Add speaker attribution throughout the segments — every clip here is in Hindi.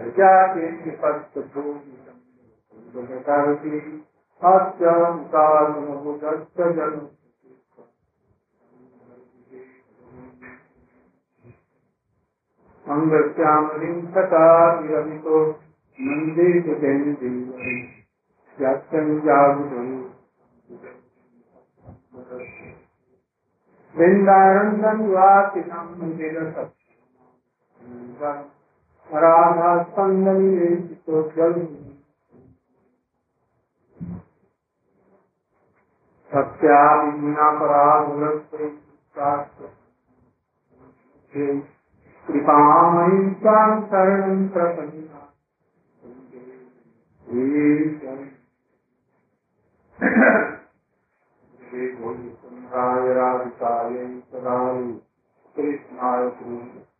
Speaker 1: जाते पत्तभूमिकरोति हास्यं कालमुदस्तजन अङ्गस्यामलिं तथा विरमितो नन्दे सुतेन्द्रीवरि यात्यं जागुरम् वृन्दारन्दं वासिनं राधास्पन्दनिवेशितो जलम् सत्याविज्ञापराधुलस्ते कृपामयी शरणं कृष्णाय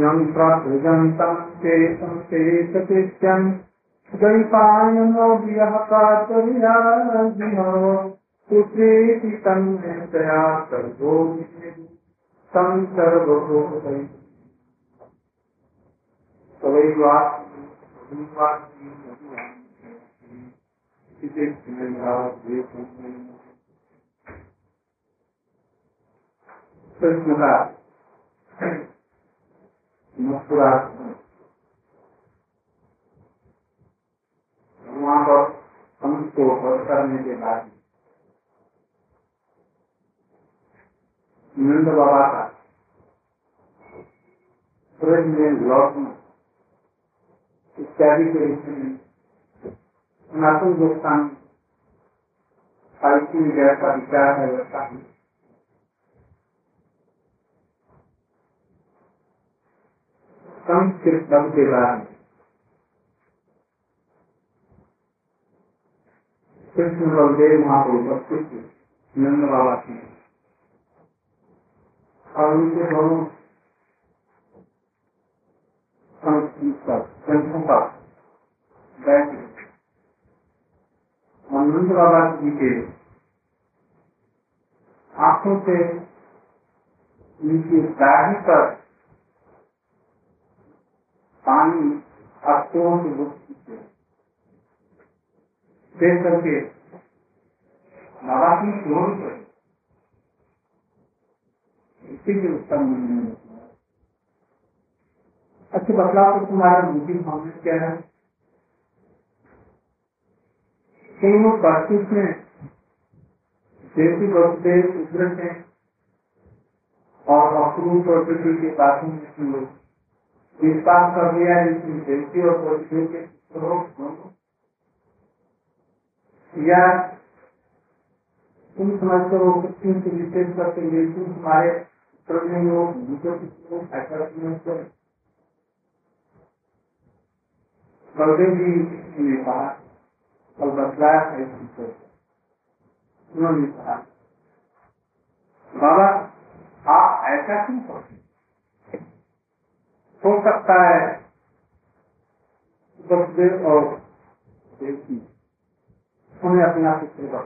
Speaker 1: यं प्रभुजन्तं चेतं चेतकृत्यं द्वैपायनो वियः कातर्याजिनो पुत्रेति तन्मयतया सर्वो तं सर्वभूतै कृष्ण का मथुरा वहाँ पर हम को करने के बाद। नंद बाबा का ब्रज में लौटना इत्यादि के विषय में सनातन गोस्वामी, साहित्य में जैसा विचार है, वैसा ही। संस्कृत शब्द के बाद। कृष्ण बलदेव महाप्रभु उपस्थित थे नंद बाबा की और उनके दोनों संस्कृत पर ग्रंथों पर बैठे और नंद बाबा जी के आँखों से उनकी दाढ़ी पर पानी अस्तों की मुक्ति से करके बाबा की जोड़ पर इसीलिए उत्तम अच्छा बदलाव तो तुम्हारा मुझे हमने क्या है? कई वो बातचीत में देवी वसुदेव उग्र है और अक्रूप प्रकृति के बातों में लोग विश्वास कर दिया इसमें देवती और पृथ्वी के या तुम समझते हो पृथ्वी से विशेष करके लेकिन तुम्हारे प्रश्न लोग दूसरों की ऐसा समझते बलदेव जी ने कहा कल बतलाया है उन्होंने कहा, बाबा, आप ऐसा क्यों करते हो सकता है वसुदेव और देवकी उन्हें अपना पुत्र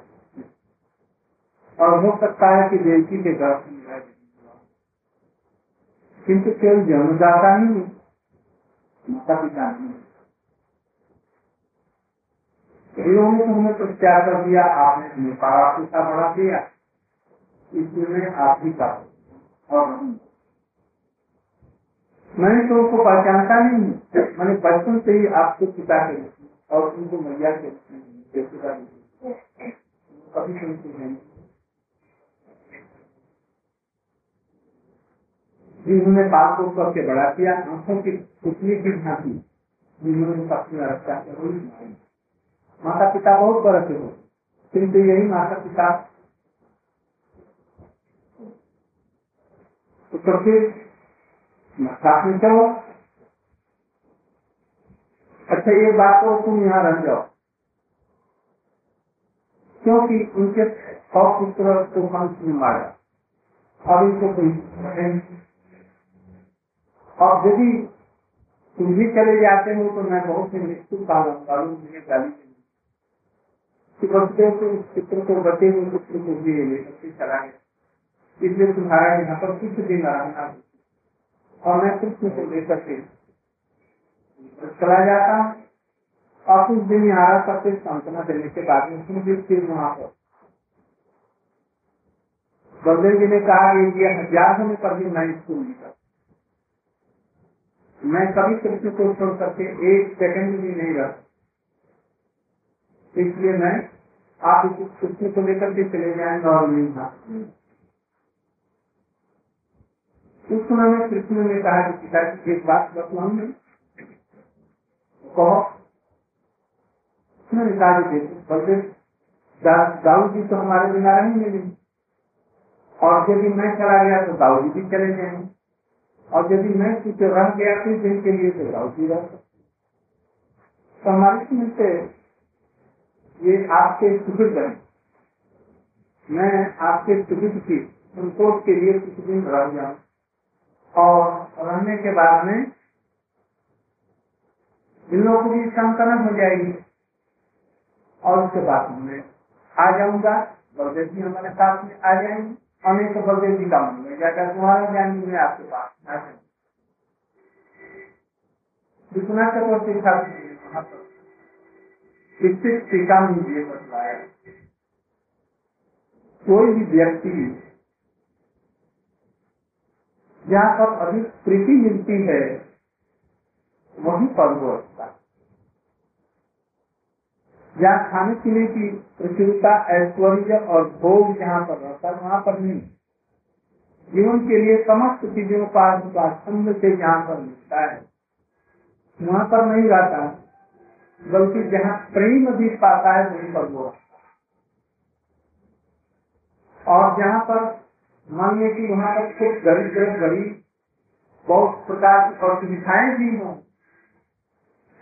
Speaker 1: और हो सकता है कि देवकी के से हुआ। किंतु केवल जन्मदाता नहीं माता पिता नहीं लोगों ने हमें तो त्याग कर दिया, आपने हमें पारा पिता बढ़ा दिया इसलिए आप ही का और मैंने तो उसको पहचानता नहीं मैंने बचपन से ही आपको पिता के और उनको मैया के कभी सुनती नहीं। जिन्होंने बाल को करके बड़ा किया, आँखों की पुतली की झांकी। जिन्होंने पत्नी रक्षा माता पिता बहुत बड़े हो किंतु यही माता पिता तो फिर साथ में चलो। अच्छा ये बात तो तुम यहाँ रह जाओ। क्योंकि उनके सौ पुत्र को हंस ने मारा। और इनको कोई और यदि तुम भी चले जाते हो तो मैं बहुत ही मृत्यु काल मुझे गाली कि वसुदेव के उस चित्र को बचे हुए पुत्र को भी चला गया। इसलिए तुम्हारा यहाँ पर कुछ दिन रहना और मैं कृष्ण को लेकर के चला जाता और कुछ दिन यहाँ सबसे सांत्वना देने के बाद में फिर वहाँ पर बलदेव जी ने कहा कि ये हज़ार होने पर भी मैं स्कूल नहीं कर मैं कभी कृष्ण को छोड़ करके एक सेकंड भी नहीं रह। इसलिए मैं आप इस कृष्ण को लेकर के चले जाएँगे और नहीं था उस समय में कृष्ण ने कहा कि पिताजी, एक बात कहो। उसने कहा कि बलदेव दाऊ जी तो हमारे बिना रहेंगे नहीं। और यदि मैं चला गया तो दाऊ जी भी चले जाएँगे। और यदि मैं कुछ रह गया कुछ दिन के लिए तो दाऊ जी रह तो हमारे मिलते ये आपके सुखद बने। मैं आपके सुखद की संतोष के लिए कुछ दिन रह जाऊँ। और रहने के बाद में इन लोगों को भी संकलन हो जाएगी। और उसके बाद में आ जाऊँगा, बलदेव जी हमारे साथ में आ जाएँगे। हमें तो बलदेव जी का मन में जाकर तुम्हारा ज्ञान मैं आपके पास आ जाऊँगा। विश्वनाथ वहाँ पर इससे टीका बतलाया। कोई भी व्यक्ति जहाँ पर अधिक प्रीति मिलती है, वही पर वो अच्छा जहाँ खाने पीने की प्रचुरता, ऐश्वर्य और भोग जहाँ पर रहता है, वहाँ पर नहीं। जीवन के लिए समस्त चीज़ों का छंद से जहाँ पर मिलता है, वहाँ पर नहीं रहता। बल्कि जहाँ प्रेम भी पाता है, वहीं पर वो और जहाँ पर मानिए कि वहाँ पर कुछ गरीब गरीब गरीब, बहुत प्रकार की और सुविधाएँ भी हों।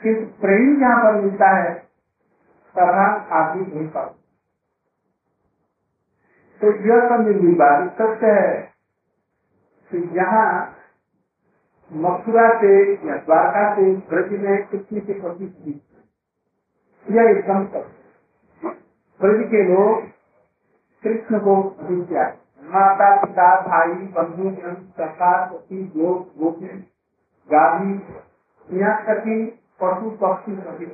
Speaker 1: किंतु प्रेम जहाँ पर मिलता है तथा आदमी नहीं पाता तो यह सब बात सत्य है कि जहाँ मथुरा से या द्वारका से ब्रज में कृष्ण के प्रति यह एकदम ब्रज के लोग कृष्ण को अधिक माता पिता, भाई, बंधु जन सरकार, पति, लोग, गोपी गादी यहाँ तक पशु, पक्षी, सभी।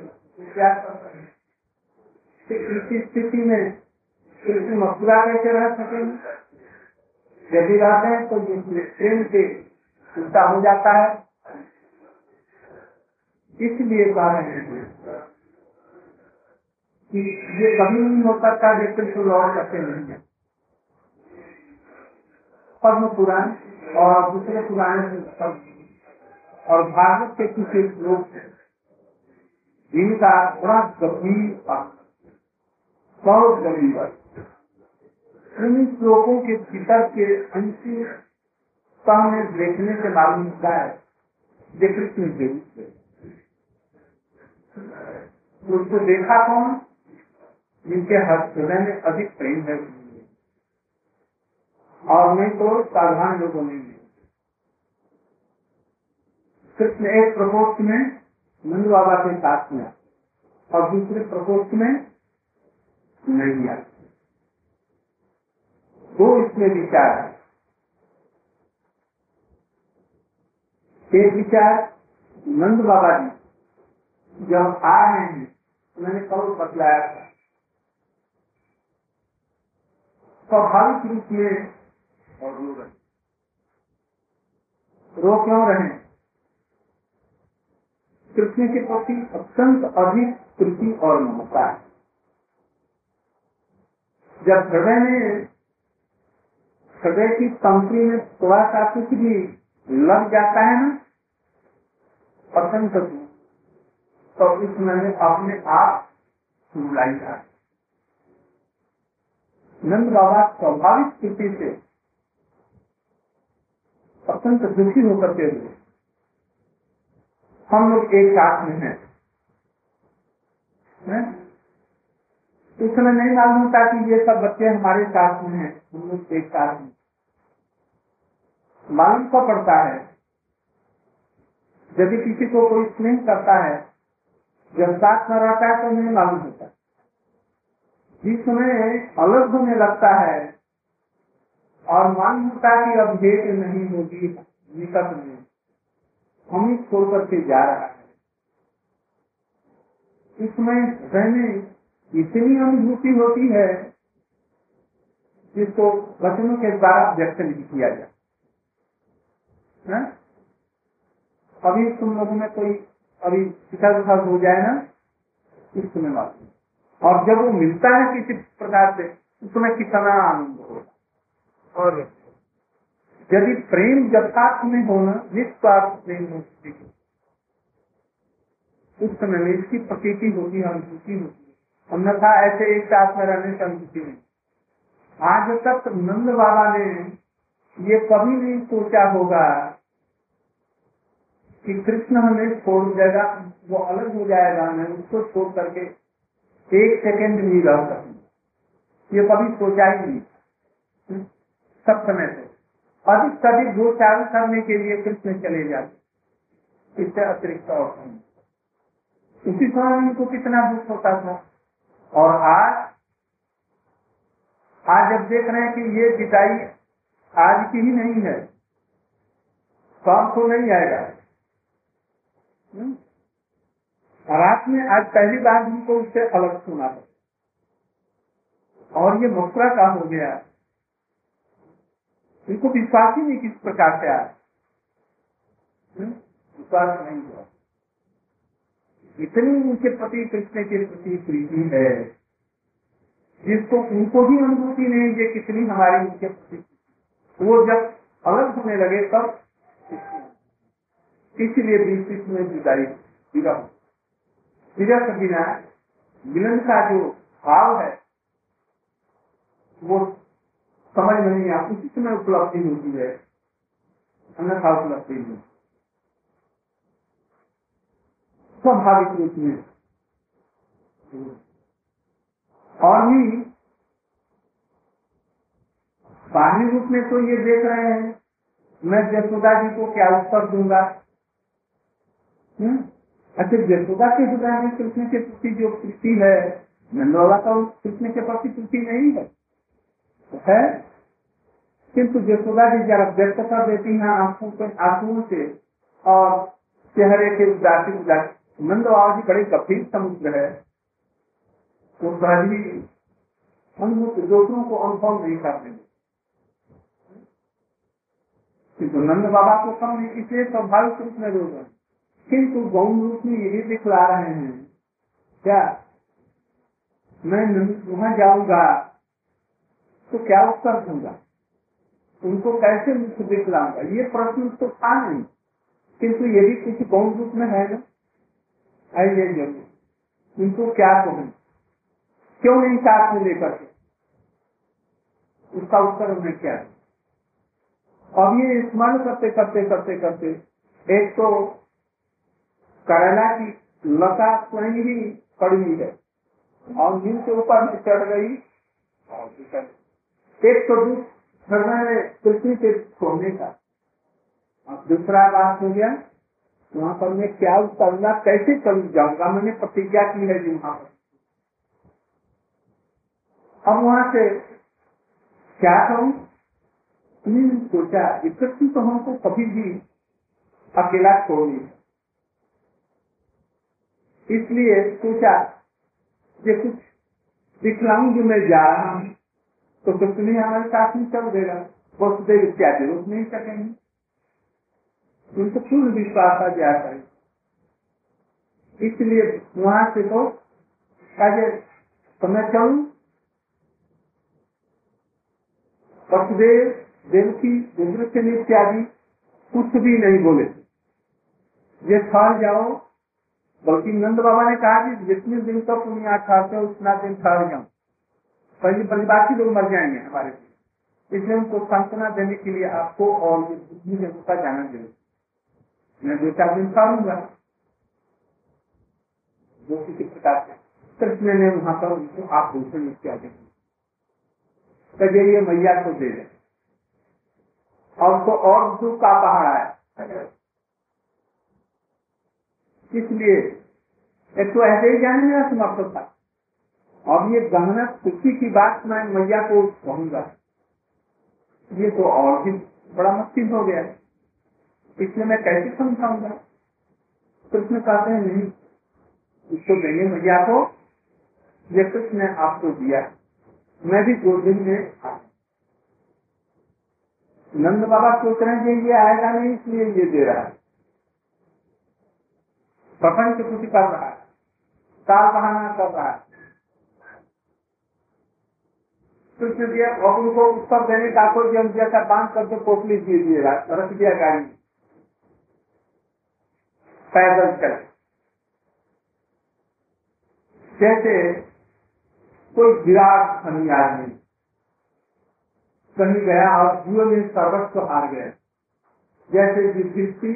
Speaker 1: इसी स्थिति में कृष्ण मथुरा कैसे रह सकेंगे यदि रहते हैं तो ये प्रेम से उल्टा हो जाता है। इसलिए कह रहे हैं कि ये कभी नहीं हो सकता व्यक्ति को लौट सकते नहीं है। पद्म पुराण और दूसरे पुराण और भागवत के कुछ एक लोग जिनका बड़ा गंभीर बहुत गंभीर। इन श्लोकों के भीतर के अंतिम सामने देखने से मालूम होता है ये कृष्ण के रूप में। उसको देखा कौन? जिनके हृदय में अधिक प्रेम है। और नहीं तो साधारण लोगों में कृष्ण एक प्रकोष्ठ में नंद बाबा के साथ में और दूसरे प्रकोष्ठ में नहीं आते दो इसमें विचार है। एक विचार नंद बाबा जी जब आ रहे हैं मैंने कल बतलाया था। स्वाभाविक रूप में और रो रहे। रो क्यों रहे? कृष्ण के प्रति अत्यंत अधिक प्रीति और ममता है। जब हृदय में, हृदय की पंक्ति में थोड़ा सा कुछ भी लग जाता है ना अत्यंत तो इसमें अपने आप सुनाई था नंद बाबा स्वाभाविक स्थिति से अत्यंत दुखी होकर के हम लोग एक साथ में हैं। है? उस समय नहीं मालूम होता कि ये सब बच्चे हमारे साथ में हैं, हम लोग एक साथ में। मालूम को पड़ता है। यदि किसी को कोई स्नेह करता है, जब साथ में रहता है तो नहीं मालूम होता। जिस समय अलग होने लगता है और है कि अब भेंट नहीं होगी निकट में। हम ही छोड़ करके जा रहा है। इसमें रहने इतनी अनुभूति होती है जिसको वचनों के द्वारा व्यक्त नहीं किया जाए अभी तुम लोगों में कोई अभी शिखा विखा हो जाए ना इस समय और जब वो मिलता है किसी प्रकार से उस समय कितना आनंद होगा। और यदि प्रेम जब यथार्थ में होना, निस्वार्थ प्रेम होती उस समय में इसकी प्रकृति होती है अनुभूति होती है अन्यथा ऐसे एक साथ में रहने से अनुभूति नहीं। आज तक नंद बाबा ने ये कभी नहीं सोचा होगा कि कृष्ण हमें छोड़ देगा, वो अलग हो जाएगा, मैं उसको छोड़ करके एक सेकेंड भी रह सकूँ। ये कभी सोचा ही नहीं। सब समय से। अधिक से अधिक दो चार करने के लिए कृष्ण चले जाते इससे अतिरिक्त और उसी समय उनको कितना दुख होता था। और आज आज जब देख रहे हैं कि ये विदाई आज की ही नहीं है, काम को नहीं आएगा। रात में आज पहली बार उनको उससे अलग सुना और ये मथुरा का हो गया। इनको विश्वास ही नहीं किस प्रकार से आया विश्वास नहीं हुआ। इतनी उनके प्रति, कृष्ण के प्रति प्रीति है, जिसको, उनको ही अनुभूति नहीं है कितनी हमारी उनके प्रति वो जब अलग होने लगे, तब इसलिए बीच में जुदाई विरह विरह के बिना मिलन का जो भाव है, वो समझ में नहीं आता उसी समय उपलब्धि होती है। अन्यथा उपलब्धि नहीं स्वाभाविक रूप में। और भी बाहरी रूप में तो ये देख रहे हैं, मैं जसोदा जी को क्या उत्तर दूँगा? अच्छा जसोदा के हृदय में कृष्ण के प्रति जो प्रीति है नंदोला का कृष्ण के प्रति प्रीति नहीं है। है? किंतु जसोदा जी जरा व्यक्त कर देती है आँखों के आंसुओं से और चेहरे के उदासी उदासी। नंद बाबा जी बड़े गंभीर समुद्र है। तो सहजी हम दूसरों को अनुभव नहीं करते। किंतु नंद बाबा को कम नहीं, इसलिए स्वाभाविक रूप में रोग है। किंतु गौण रूप में यही दिखला रहे हैं, क्या? मैं वहाँ जाऊँगा। तो क्या उत्तर दूँगा? उनको कैसे मुख दिखलाऊँगा? ये प्रश्न तो था नहीं। किंतु यदि कुछ गौण रूप में है ना? ऐसे ज़रूर उनको क्या कहूँ क्यों नहीं साथ में लेकर के? उसका उत्तर उन्हें क्या अब ये स्मरण करते करते करते करते, एक तो करेला की लता स्वयं ही कड़वी है। और नीम के ऊपर चढ़ गई। एक तो में पृथ्वी से छोड़ने का। अब दूसरा बात हो गया, वहाँ पर मैं क्या करना कैसे चल जाऊँगा, मैंने प्रतिज्ञा की है जी वहाँ पर। अब वहाँ से क्या करूँ? उन्होंने सोचा कृष्ण तो हमको कभी भी अकेला छोड़ नहीं इसलिए सोचा, ये कुछ दिखलाऊं जो मैं जा रहा हूँ। तो कृष्ण ही हमारे साथ में चल देगा। वसुदेव इत्यादि रोक नहीं सकेंगे। उनको पूर्ण विश्वास आ जाता है इसलिए वहाँ से तो कहे तो मैं चलू। वसुदेव देवकी देवृत्न इत्यादि कुछ भी नहीं बोले। ये ठहर जाओ। बल्कि नंद बाबा ने कहा कि जितने दिन तक तो पुण्य ठहरते हो उतना दिन ठहर जाओ। परिवासी लोग मर जाएँगे हमारे इसलिए उनको सांत्वना देने के लिए आपको और बुद्धि जगह का जाना ज़रूरी मैं दो चार दिन ठहरूँगा जो किसी प्रकार से। कृष्ण ने वहाँ पर उनको आप भूषण इत्यादि कजे ये मैया को दे दे और उसको और दुख का पहाड़ आया। इसलिए एक तो ऐसे ही जाने मेरा समर्थ था अब ये गहना खुशी की बात मैं मैया को कहूँगा। ये तो और भी बड़ा मुश्किल हो गया। इसलिए मैं कैसे समझाऊँगा? कृष्ण कहते हैं, नहीं, इसको देंगे मैया को। ये कृष्ण ने आपको दिया। मैं भी दो दिन में नंद बाबा सोच रहे हैं ये आएगा नहीं, इसलिए ये दे रहा है। प्रपंच कुछ कर रहा है। काल बहाना कर रहा है। कृष्ण दिया और उनको उत्तर देने का कोई जम जैसा बाँध करके पोटली दे दिए रख दिया गाड़ी। पैदल चल। जैसे कोई विराट धनी आदमी कहीं गया और जीवन में सर्वस्व हार गए जैसे युधिष्ठि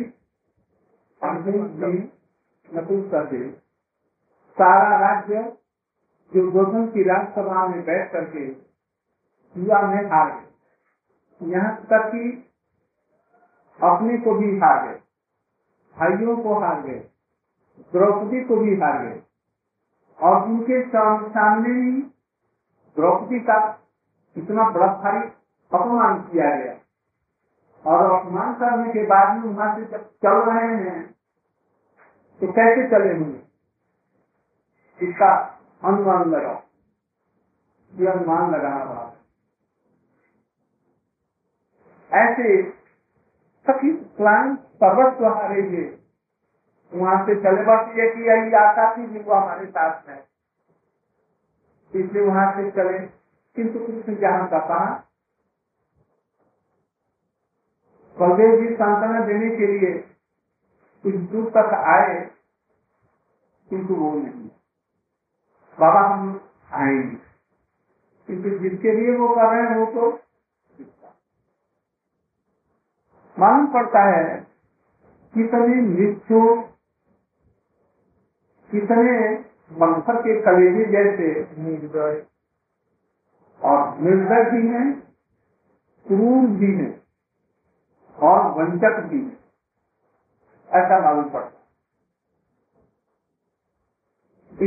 Speaker 1: अर्जुन जी सारा राज्य जो गोधन की राज्यसभा में बैठ करके युवा में हार गए यहाँ तक कि अपने को भी हार गए भाइयों को हार गए द्रौपदी को भी हार गए और उनके सामने ही द्रौपदी का इतना बड़ा भारी अपमान किया गया। और अपमान करने के बाद में वहाँ से जब चल रहे हैं तो कैसे चले होंगे? इसका अनुमान लगाओ। ये अनुमान लगाना पड़ा ऐसे सखी प्लान सर्वस्व हमारे लिए। वहाँ से चले बस ये कि यही आशा थी जिनको हमारे साथ है। इसलिए वहाँ से चले। किंतु कृष्ण जहाँ का कहा बलदेव जी सांत्वना देने के लिए कुछ दूर तक आए, किंतु वो नहीं। बाबा हम आएँगे किंतु जिसके लिए वो कर रहे हैं वो तो मालूम पड़ता है कितने मृत्यु कितने मंथर के कलेजे जैसे निर्दय। और निर्दय भी हैं, क्रूर भी हैं, और वंचक भी है। ऐसा मालूम पड़ता है।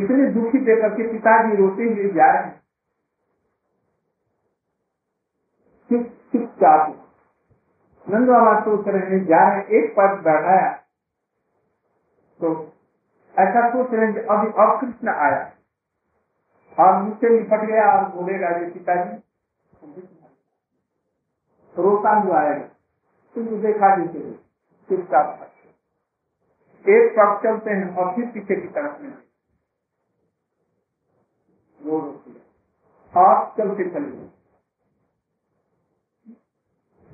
Speaker 1: इतने दुखी देकर के पिताजी रोते हुए जा रहे हैं। चुप चुपचाप नंद बाबा सोच रहे हैं जा रहे एक पद बैठाया तो ऐसा सोच रहे हैं अभी अब कृष्ण आया। और मुझसे निपट गया और बोलेगा ये पिताजी रोता हुआ आएगा तुम देखा दीजिए चुपचाप एक पग चलते हैं, और फिर पीछे की तरफ़ में। वो आप चलते चले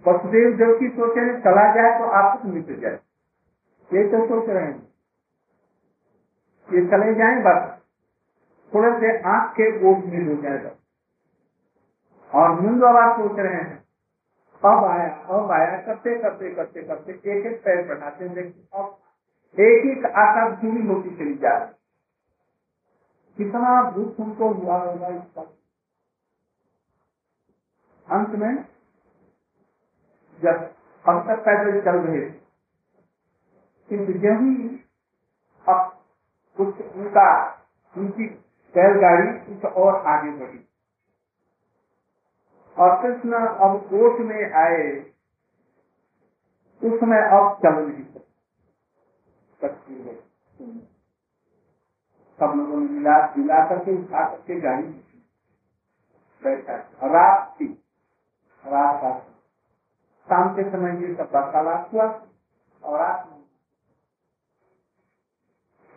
Speaker 1: वसुदेव देव की सोचे चला जाए तो आपको मिट जाए। ये तो सोच रहे हैं। ये चले जाए बस। थोड़े से आँख के गोद मिल हो जाएगा और मुंड आवाज़ सोच रहे हैं। अब आया अब आया, करते करते करते करते, एक एक पैर बढ़ाते देखिए, अब एक एक आशा पूरी होती चली जा रही कितना दुख उनको हुआ होगा इसका अंत में जब अब तक पैदल चल रहे थे, किंतु जब ही अब कुछ उनका, उनकी बैलगाड़ी कुछ और आगे बढ़ी। और कृष्ण अब कोष में आए, उस समय अब चल नहीं सकती है। सब लोगों ने मिला मिला करके उठा करके गाड़ी बैठा। रात थी, रात का शाम के समय ये सब वार्तालाप हुआ और में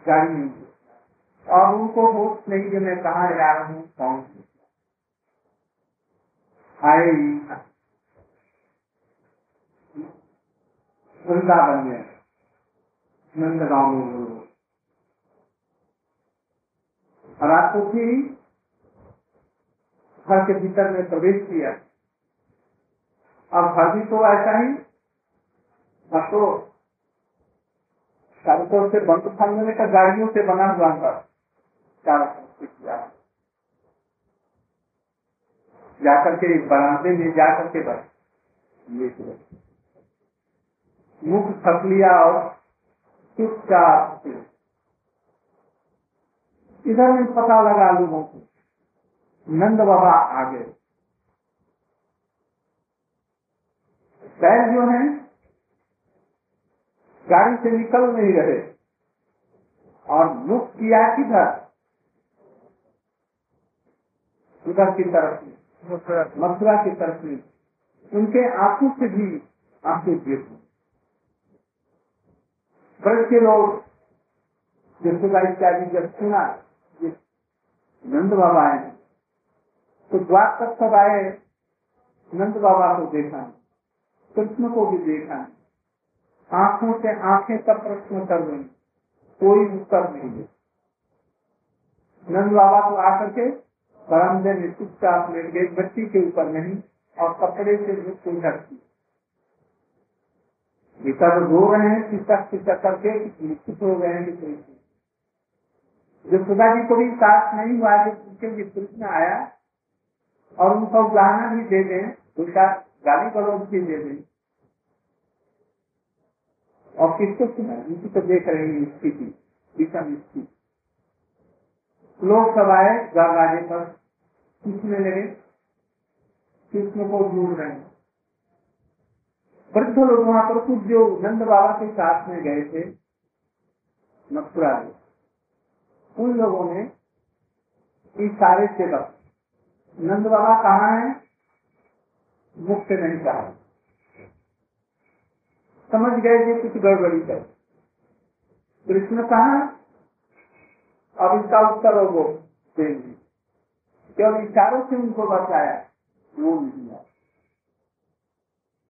Speaker 1: गाड़ी नहीं और उनको होश नहीं कि मैं कहा जा रहा हूँ कौन आए वृंदावन में नंदगांव में रात को थी घर के भीतर में प्रवेश किया अब घर भी तो ऐसा ही घर तो चारों से बंद फालने का गाड़ियों से बना हुआ था। चारों जाकर के बरामदे में जाकर के बस। ये मुख थक लिया और चुपचाप इधर में पता लगा लोगों को। नंद बाबा आ गए बैल जो है गाड़ी से निकल नहीं रहे। और मुख किया किधर? उधर की तरफ़ मथुरा की। तरफ़ में। उनके आँखों से भी आँसू गिर ब्रज के लोग यशोदा इत्यादि जब सुना ये नंद बाबा आए तो द्वार तक सब आए नंद बाबा को देखा। कृष्ण को भी देखा आँखों से आँखें तब प्रश्न कर रही कोई उत्तर नहीं दे। नंद बाबा को आकर के बरामदे में चुपचाप लेट गए बच्ची के ऊपर नहीं, और कपड़े से को ढकती गीता तो रो रहे हैं चितक चितक करके निश्चित हो गए हैं कोई जो सुधा जी को भी साथ नहीं हुआ उनके लिए कृष्ण आया और उनको उदाहरण भी दे दें। उसका गाली गलौज भी दे दें और किसको सुना? इसी को देख रहे हैं स्थिति विषम स्थिति लोग सब आए दरवाजे पर पूछने लगे? कृष्ण को ढूंढ रहे हैं। वृद्ध लोग वहाँ पर कुछ जो नंद बाबा के साथ में गए थे, मथुरा उन लोगों ने इस सारे बस नंद बाबा कहाँ है? से नहीं कहा। समझ गए कि कुछ गड़बड़ी कर कृष्ण कहा अब इसका उत्तर वो देंगे। केवल इशारों से उनको बचाया, वो बताया